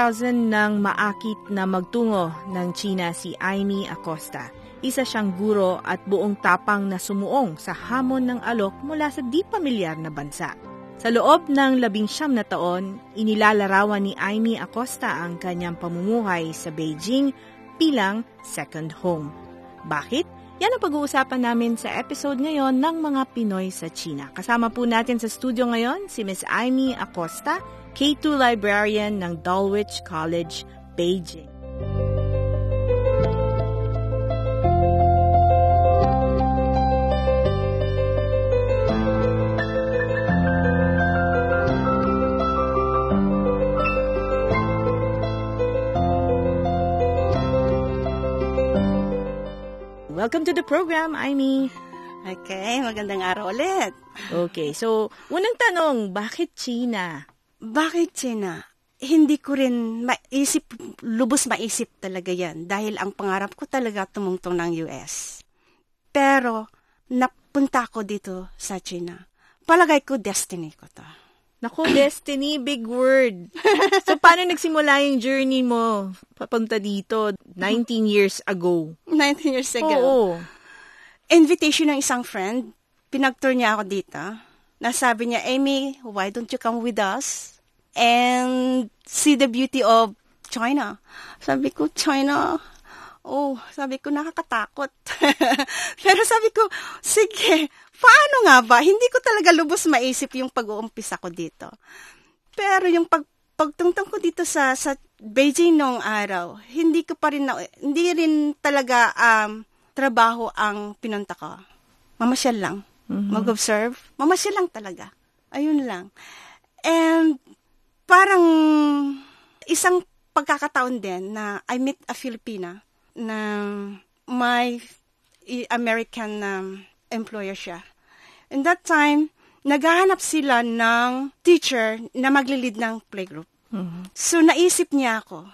2000 nang maakit na magtungo ng China si Aimee Acosta. Isa siyang guro at buong tapang na sumuong sa hamon ng alok mula sa di pamilyar na bansa. Sa loob ng labing siyam na taon, inilalarawan ni Aimee Acosta ang kanyang pamumuhay sa Beijing bilang second home. Bakit? Yan ang pag-uusapan namin sa episode ngayon ng mga Pinoy sa China. Kasama po natin sa studio ngayon si Miss Aimee Acosta, K2 librarian ng Dulwich College, Beijing. Welcome to the program, Aimee. Okay, magandang araw ulit. Okay, so unang tanong, bakit China? Bakit China? Hindi ko rin maisip, lubos maisip talaga yan dahil ang pangarap ko talaga tumungtong ng US. Pero, napunta ko dito sa China. Palagay ko, destiny ko to. Naku, destiny, big word. So, paano nagsimula yung journey mo papunta dito 19 years ago? 19 years ago. Oo. Invitation ng isang friend, pinag-tour niya ako dito. Nasabi niya, Amy, why don't you come with us and see the beauty of China? Sabi ko, China? Oh, sabi ko, nakakatakot. Pero sabi ko, sige, paano nga ba? Hindi ko talaga lubos maisip yung pag-uumpisa ko dito. Pero yung pag pagtungtong ko dito sa sa Beijing noong araw, hindi ko pa rin na, hindi rin talaga um, trabaho ang pinunta ko. Mamasyal lang. Mhm. Mag-observe. Mamasyal lang talaga. Ayun lang. And parang isang pagkakataon din na I meet a Filipina na my American um, employer siya. In that time, naghahanap sila ng teacher na maglilid ng playgroup. Mhm. So, naisip niya ako.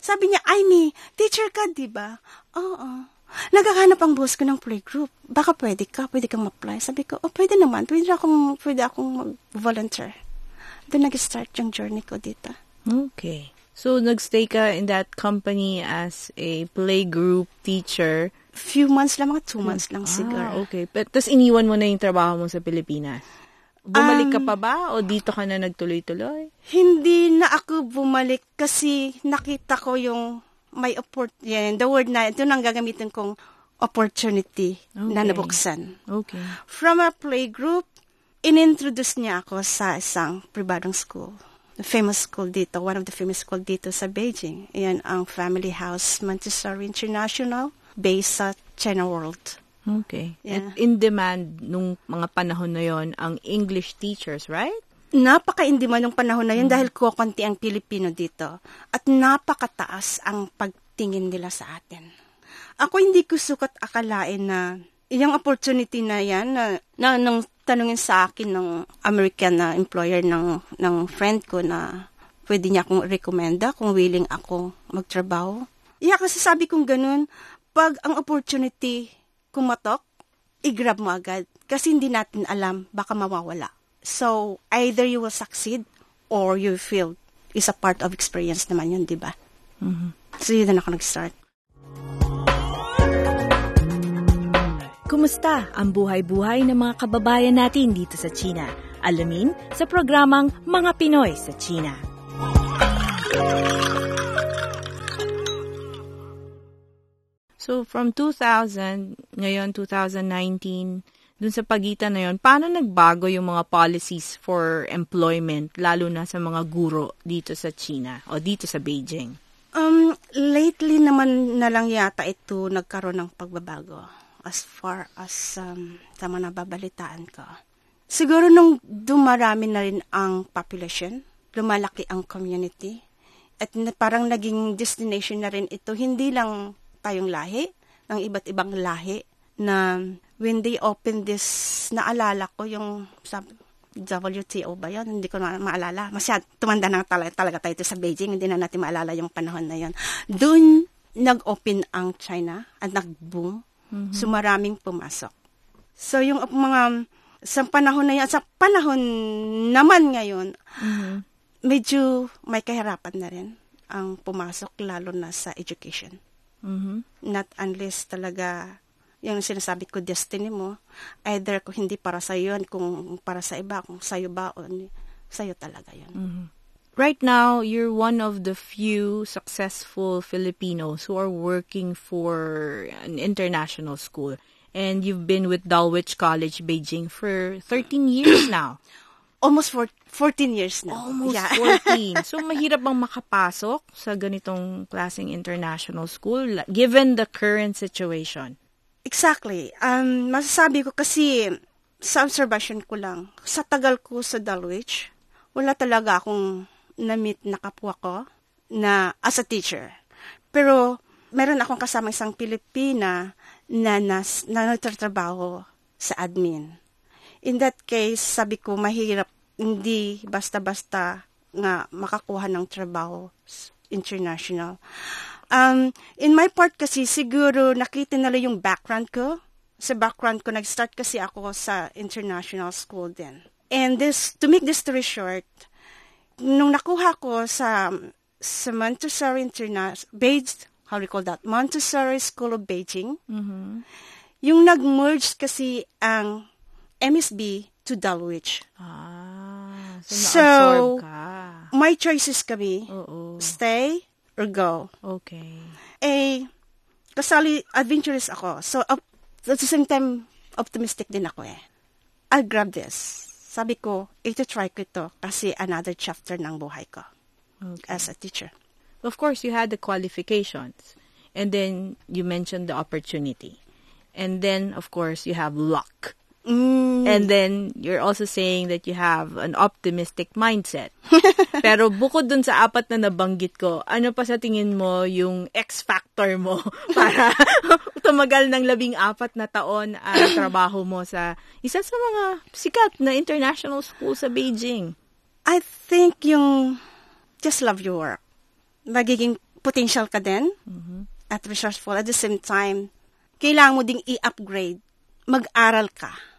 Sabi niya, Amy, teacher ka, di ba? Oo. Naghahanap ang boss ko ng playgroup. Baka pwede ka, pwede kang ma-apply. Sabi ko, oh, pwede naman. Pwede akong, pwede akong mag-volunteer. Doon nag-start yung journey ko dito. Okay. So, nagstay ka in that company as a playgroup teacher. Few months lang, mga two months lang siguro. Ah, okay. But, tapos iniwan mo na yung trabaho mo sa Pilipinas. Bumalik ka Um, pa ba o dito ka na nagtuloy-tuloy? Hindi na ako bumalik kasi nakita ko yung may opportunity. The word na, ito nang gagamitin kong opportunity na Okay. nabuksan. Okay. From a playgroup, inintroduce niya ako sa isang pribadong school. The famous school dito, one of the famous school dito sa Beijing. Yan ang Family House Montessori International based sa China World. Okay. Yeah. At in demand nung mga panahon na yon ang English teachers, right? Napaka-indi man yung panahon na yun dahil kukunti ang Pilipino dito. At napakataas ang pagtingin nila sa atin. Ako hindi ko sukat akalain na yung opportunity na yan na, na nung tanungin sa akin ng American na employer ng, ng friend ko na pwede niya akong rekomenda kung willing ako magtrabaho. Yeah, kasi sabi kong ganun, pag ang opportunity kumatok, i-grab mo agad. Kasi hindi natin alam, baka mawawala. So, either you will succeed or you feel is a part of experience naman yun, di ba? So, yun na ako nag-start. Kumusta ang buhay-buhay ng mga kababayan natin dito sa China? Alamin sa programang Mga Pinoy sa China. So, from 2000, ngayon 2019, dun sa pagitan na yon, paano nagbago yung mga policies for employment, lalo na sa mga guro dito sa China o dito sa Beijing? Um, lately naman na lang yata ito nagkaroon ng pagbabago as far as um, sa mga nababalitaan ko. Siguro nung dumarami na rin ang population, lumalaki ang community, at parang naging destination na rin ito, hindi lang tayong lahi, ng iba't ibang lahi, na when they open this, naalala ko yung sabi, WTO ba yun? Hindi ko na maalala. Masyad, tumanda na talaga, talaga tayo sa Beijing. Hindi na natin maalala yung panahon na yun. Doon, nag-open ang China at nag-boom. Mm-hmm. So, maraming pumasok. So, yung mga, sa panahon na yan, sa panahon naman ngayon, mm-hmm. medyo may kahirapan na rin ang pumasok, lalo na sa education. Mm-hmm. Not unless talaga yung sinasabi ko, destiny mo, either kung hindi para sa yun, kung para sa iba, kung sa'yo ba, o sa'yo talaga yun. Mm-hmm. Right now, you're one of the few successful Filipinos who are working for an international school. And you've been with Dulwich College, Beijing for 13 years now. Almost for 14 years now. Almost yeah. 14. so, mahirap bang makapasok sa ganitong klaseng international school given the current situation? Exactly. Um, masasabi ko kasi sa observation ko lang, sa tagal ko sa Dulwich, wala talaga akong na-meet na kapwa ko na as a teacher. Pero meron akong kasama isang Pilipina na, nas, na nagtatrabaho sa admin. In that case, sabi ko, mahirap, hindi basta-basta nga makakuha ng trabaho international. Um, in my part kasi, siguro nakita nila yung background ko. Sa background ko, nag-start kasi ako sa international school din. And this, to make this story short, nung nakuha ko sa, sa Montessori International, based, how do you call that? Montessori School of Beijing. Mm-hmm. Yung nag-merge kasi ang MSB to Dulwich. Ah, so, so ka. my choices kami, Oo. stay or go. Okay. Eh, kasali, adventurous ako. So, op- at the same time, optimistic din ako eh. I'll grab this. Sabi ko, ito try ko ito kasi another chapter ng buhay ko okay. as a teacher. Of course, you had the qualifications. And then, you mentioned the opportunity. And then, of course, you have luck. Mm. And then, you're also saying that you have an optimistic mindset. Pero bukod dun sa apat na nabanggit ko, ano pa sa tingin mo yung X factor mo para tumagal ng labing apat na taon ang trabaho mo sa isa sa mga sikat na international school sa Beijing? I think yung just love your work. Magiging potential ka din mm-hmm. at resourceful. At the same time, kailangan mo ding i-upgrade. Mag-aral ka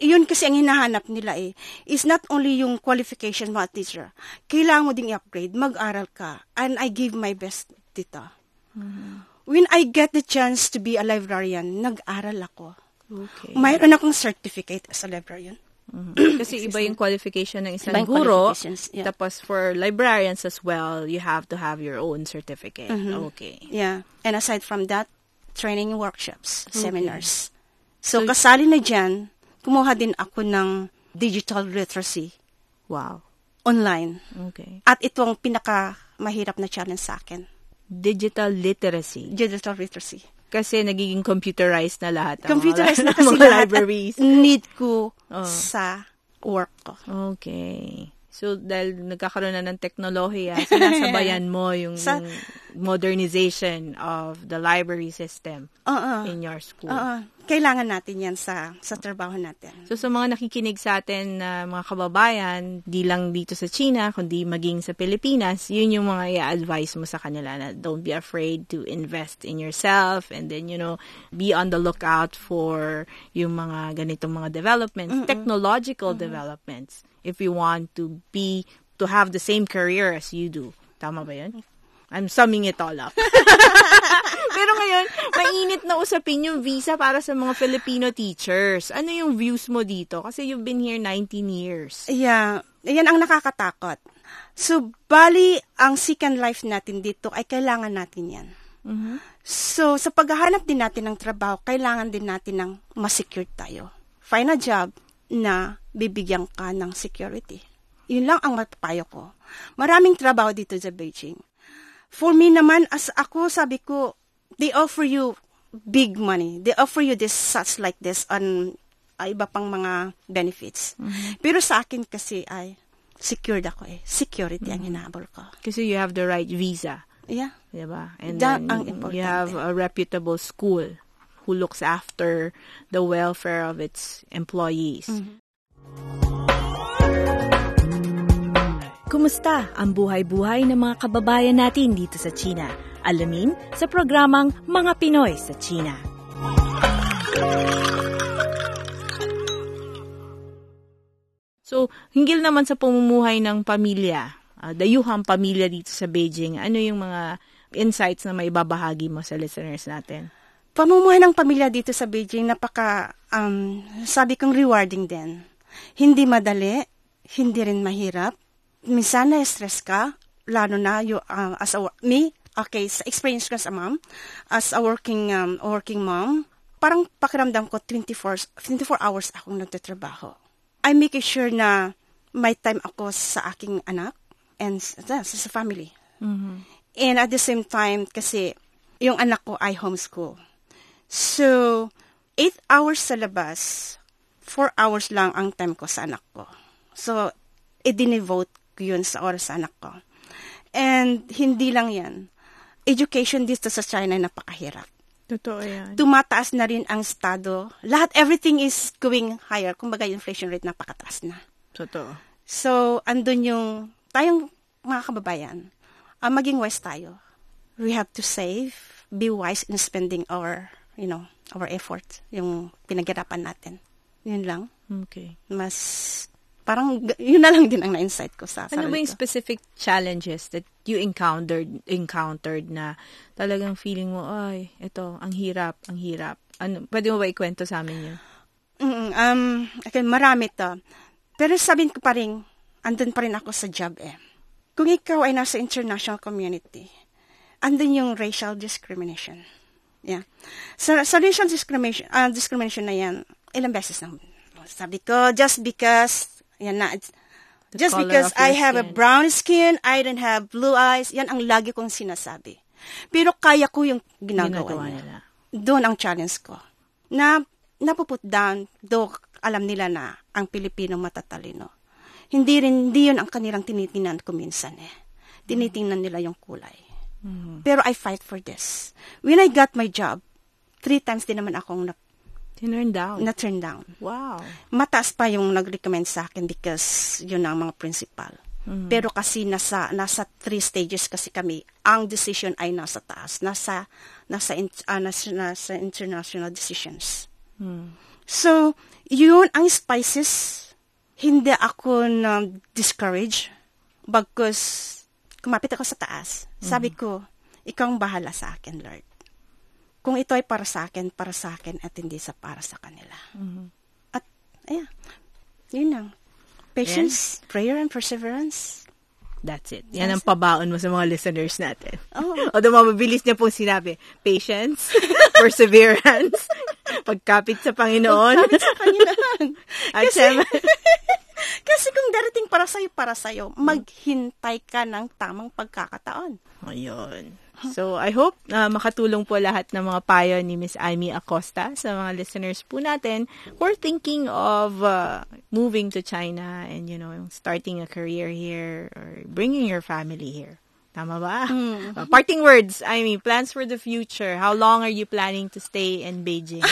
iyon kasi ang hinahanap nila eh, is not only yung qualification mo at teacher. Kailangan mo ding i-upgrade, mag-aral ka. And I give my best dito. Mm-hmm. When I get the chance to be a librarian, nag-aral ako. Okay. Mayroon akong certificate as a librarian. Mm-hmm. Kasi iba yung qualification ng isang guro. Yeah. Tapos for librarians as well, you have to have your own certificate. Mm-hmm. Okay. Yeah. And aside from that, training workshops, okay. seminars. So, so, kasali na dyan, kumuha din ako ng digital literacy. Wow. Online. Okay. At ito ang pinaka mahirap na challenge sa akin. Digital literacy. Digital literacy. Kasi nagiging computerized na lahat. Computerized na kasi mga libraries. need ko oh. sa work ko. Okay. So, dahil nagkakaroon na ng teknolohiya, sinasabayan mo yung, sa, yung modernization of the library system uh-uh. in your school. Uh-uh. Kailangan natin yan sa, sa trabaho natin. So, sa mga nakikinig sa atin na uh, mga kababayan, di lang dito sa China, kundi maging sa Pilipinas, yun yung mga i-advise mo sa kanila na don't be afraid to invest in yourself and then, you know, be on the lookout for yung mga ganitong mga developments, Mm-mm. technological Mm-mm. developments if you want to be, to have the same career as you do. Tama ba yun? I'm summing it all up. Pero ngayon, mainit na usapin yung visa para sa mga Filipino teachers. Ano yung views mo dito? Kasi you've been here 19 years. Yeah. Yan ang nakakatakot. So, bali, ang second life natin dito ay kailangan natin yan. So, sa paghahanap din natin ng trabaho, kailangan din natin ng masecure tayo. Find a job na bibigyan ka ng security. Yun lang ang mapapayo ko. Maraming trabaho dito sa Beijing. For me naman, as ako, sabi ko, they offer you big money. They offer you this, such like this, on uh, iba pang mga benefits. Pero sa akin kasi ay, secured ako eh. Security ang hinahabol ko. Kasi you have the right visa. Yeah. Diba? And Da- then ang you importante. have a reputable school who looks after the welfare of its employees. Kumusta ang buhay-buhay ng mga kababayan natin dito sa China? Alamin sa programang Mga Pinoy sa China. So, hinggil naman sa pamumuhay ng pamilya, uh, dayuhang pamilya dito sa Beijing, ano yung mga insights na may babahagi mo sa listeners natin? Pamumuhay ng pamilya dito sa Beijing, napaka, um, sabi kong rewarding din. Hindi madali, hindi rin mahirap. Minsan na-stress ka, lalo na you, uh, as a, me, okay, sa experience ko sa mom, as a working, um, working mom, parang pakiramdam ko 24, 24 hours akong nagtatrabaho. I make sure na may time ako sa aking anak and sa, sa family. And at the same time, kasi yung anak ko ay homeschool. So, 8 hours sa labas, 4 hours lang ang time ko sa anak ko. So, i-devote ko yun sa oras sa anak ko. And hindi lang yan. Education dito sa China ay napakahirap. Totoo yan. Tumataas na rin ang estado. Lahat, everything is going higher. Kumbaga, inflation rate napakataas na. Totoo. So, andun yung, tayong mga kababayan, ah, maging wise tayo. We have to save, be wise in spending our, you know, our effort, yung pinaghirapan natin. Yun lang. Okay. Mas, parang, yun na lang din ang na-insight ko sa Ano ba yung ko. specific challenges that you encountered encountered na talagang feeling mo, ay, ito, ang hirap, ang hirap. Ano, pwede mo ba ikwento sa amin yun? Mm, um, okay, marami to. Pero sabihin ko pa rin, andun pa rin ako sa job eh. Kung ikaw ay nasa international community, andun yung racial discrimination. Yeah. Sa, sa racial discrimination, ah, discrimination na yan, ilang beses na. Sabi ko, just because, yan na, just because I have a skin. brown skin, I don't have blue eyes, yan ang lagi kong sinasabi. Pero kaya ko yung ginagawa, Ginagawa nila. doon ang challenge ko. Na napuput down, do alam nila na ang Pilipino matatalino. Hindi rin, hindi yun ang kanilang tinitingnan ko minsan eh. Tinitingnan nila yung kulay. Pero I fight for this. When I got my job, three times din naman akong na, Tinurn down. na turn down. wow. Mataas pa yung nag-recommend sa akin because yun ang mga principal. Pero kasi nasa nasa three stages kasi kami, ang decision ay nasa taas, nasa nasa in- ah, nasa, nasa international decisions. So, yun ang spices. Hindi ako na discourage bagkus kumapit ako sa taas. Sabi ko, ikaw ang bahala sa akin, Lord. Kung ito ay para sa akin, para sa akin at hindi sa para sa kanila. At, ayan, yun lang. Patience, prayer, and perseverance. That's it. Yan ang pabaon mo sa mga listeners natin. Oo. Although mabilis niya pong sinabi, patience, perseverance, pagkapit sa Panginoon. Kapit sa Panginoon. At Kasi, kasi kung darating para sa'yo, para sa'yo, maghintay ka ng tamang pagkakataon. Ayun. So, I hope uh, makatulong po lahat ng mga payo ni Miss Amy Acosta sa mga listeners po natin who are thinking of uh, moving to China and, you know, starting a career here or bringing your family here. Tama ba? Uh, parting words, Amy, plans for the future. How long are you planning to stay in Beijing?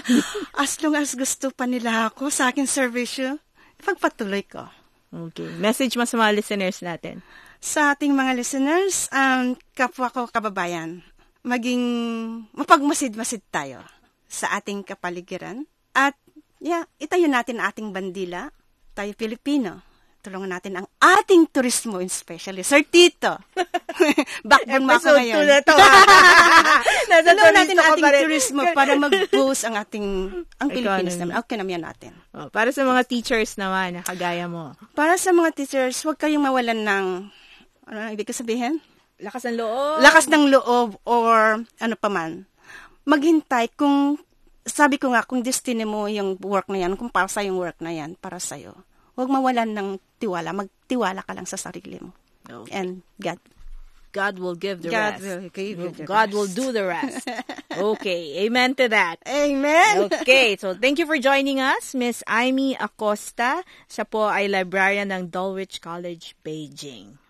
As long as gusto pa nila ako sa akin servisyo, pagpatuloy ko. Okay. Message mo sa mga listeners natin. Sa ating mga listeners, um, kapwa ko kababayan, maging mapagmasid-masid tayo sa ating kapaligiran. At, yeah, itayo natin ating bandila. Tayo Pilipino. Tulungan natin ang ating turismo especially. Sir Tito, backbone mo ako ngayon. 2 na to. Tulungan natin ang ating turismo para mag-boost ang ating, ang Pilipinas naman, ang ekonomiya natin. Oh, para sa mga teachers naman, na kagaya mo. Para sa mga teachers, huwag kayong mawalan ng, ano ang ibig ko sabihin? Lakas ng loob. lakas ng loob or ano pa man, maghintay kung, sabi ko nga, kung destiny mo yung work na yan, kung para sa yung work na yan, para sa'yo. Huwag mawalan ng tiwala. Magtiwala ka lang sa sarili mo. Okay. And God. God will give the God rest. will give the God rest. will do the rest. okay. Amen to that. Amen! Okay, so thank you for joining us, Miss Amy Acosta. Siya po ay librarian ng Dulwich College, Beijing.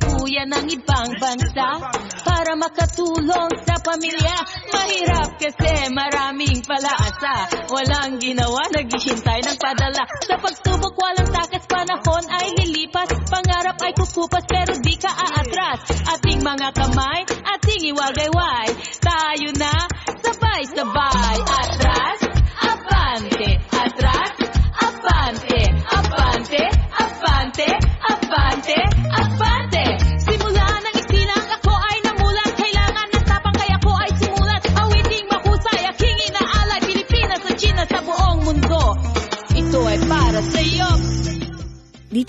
kuya ng ibang bansa para makatulong sa pamilya. Mahirap kasi maraming palaasa. Walang ginawa, naghihintay ng padala. Sa pagsubok, walang takas, panahon ay lilipas. Pangarap ay kukupas, pero di ka aatras. Ating mga kamay, ating iwagayway. Tayo na, sabay-sabay.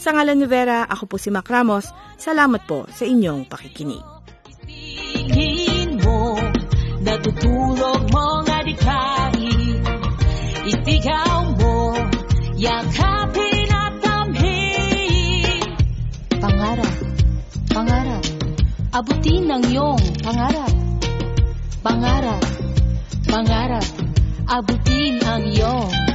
Sa ngalan ni Vera, ako po si Mac Ramos. Salamat po sa inyong pakikinig. Tingin mo, natutulog mong adikain. Isigaw mo, yakapin at damhin. Pangarap, pangarap, abutin ang iyong pangarap. Pangarap, pangarap, abutin ang iyong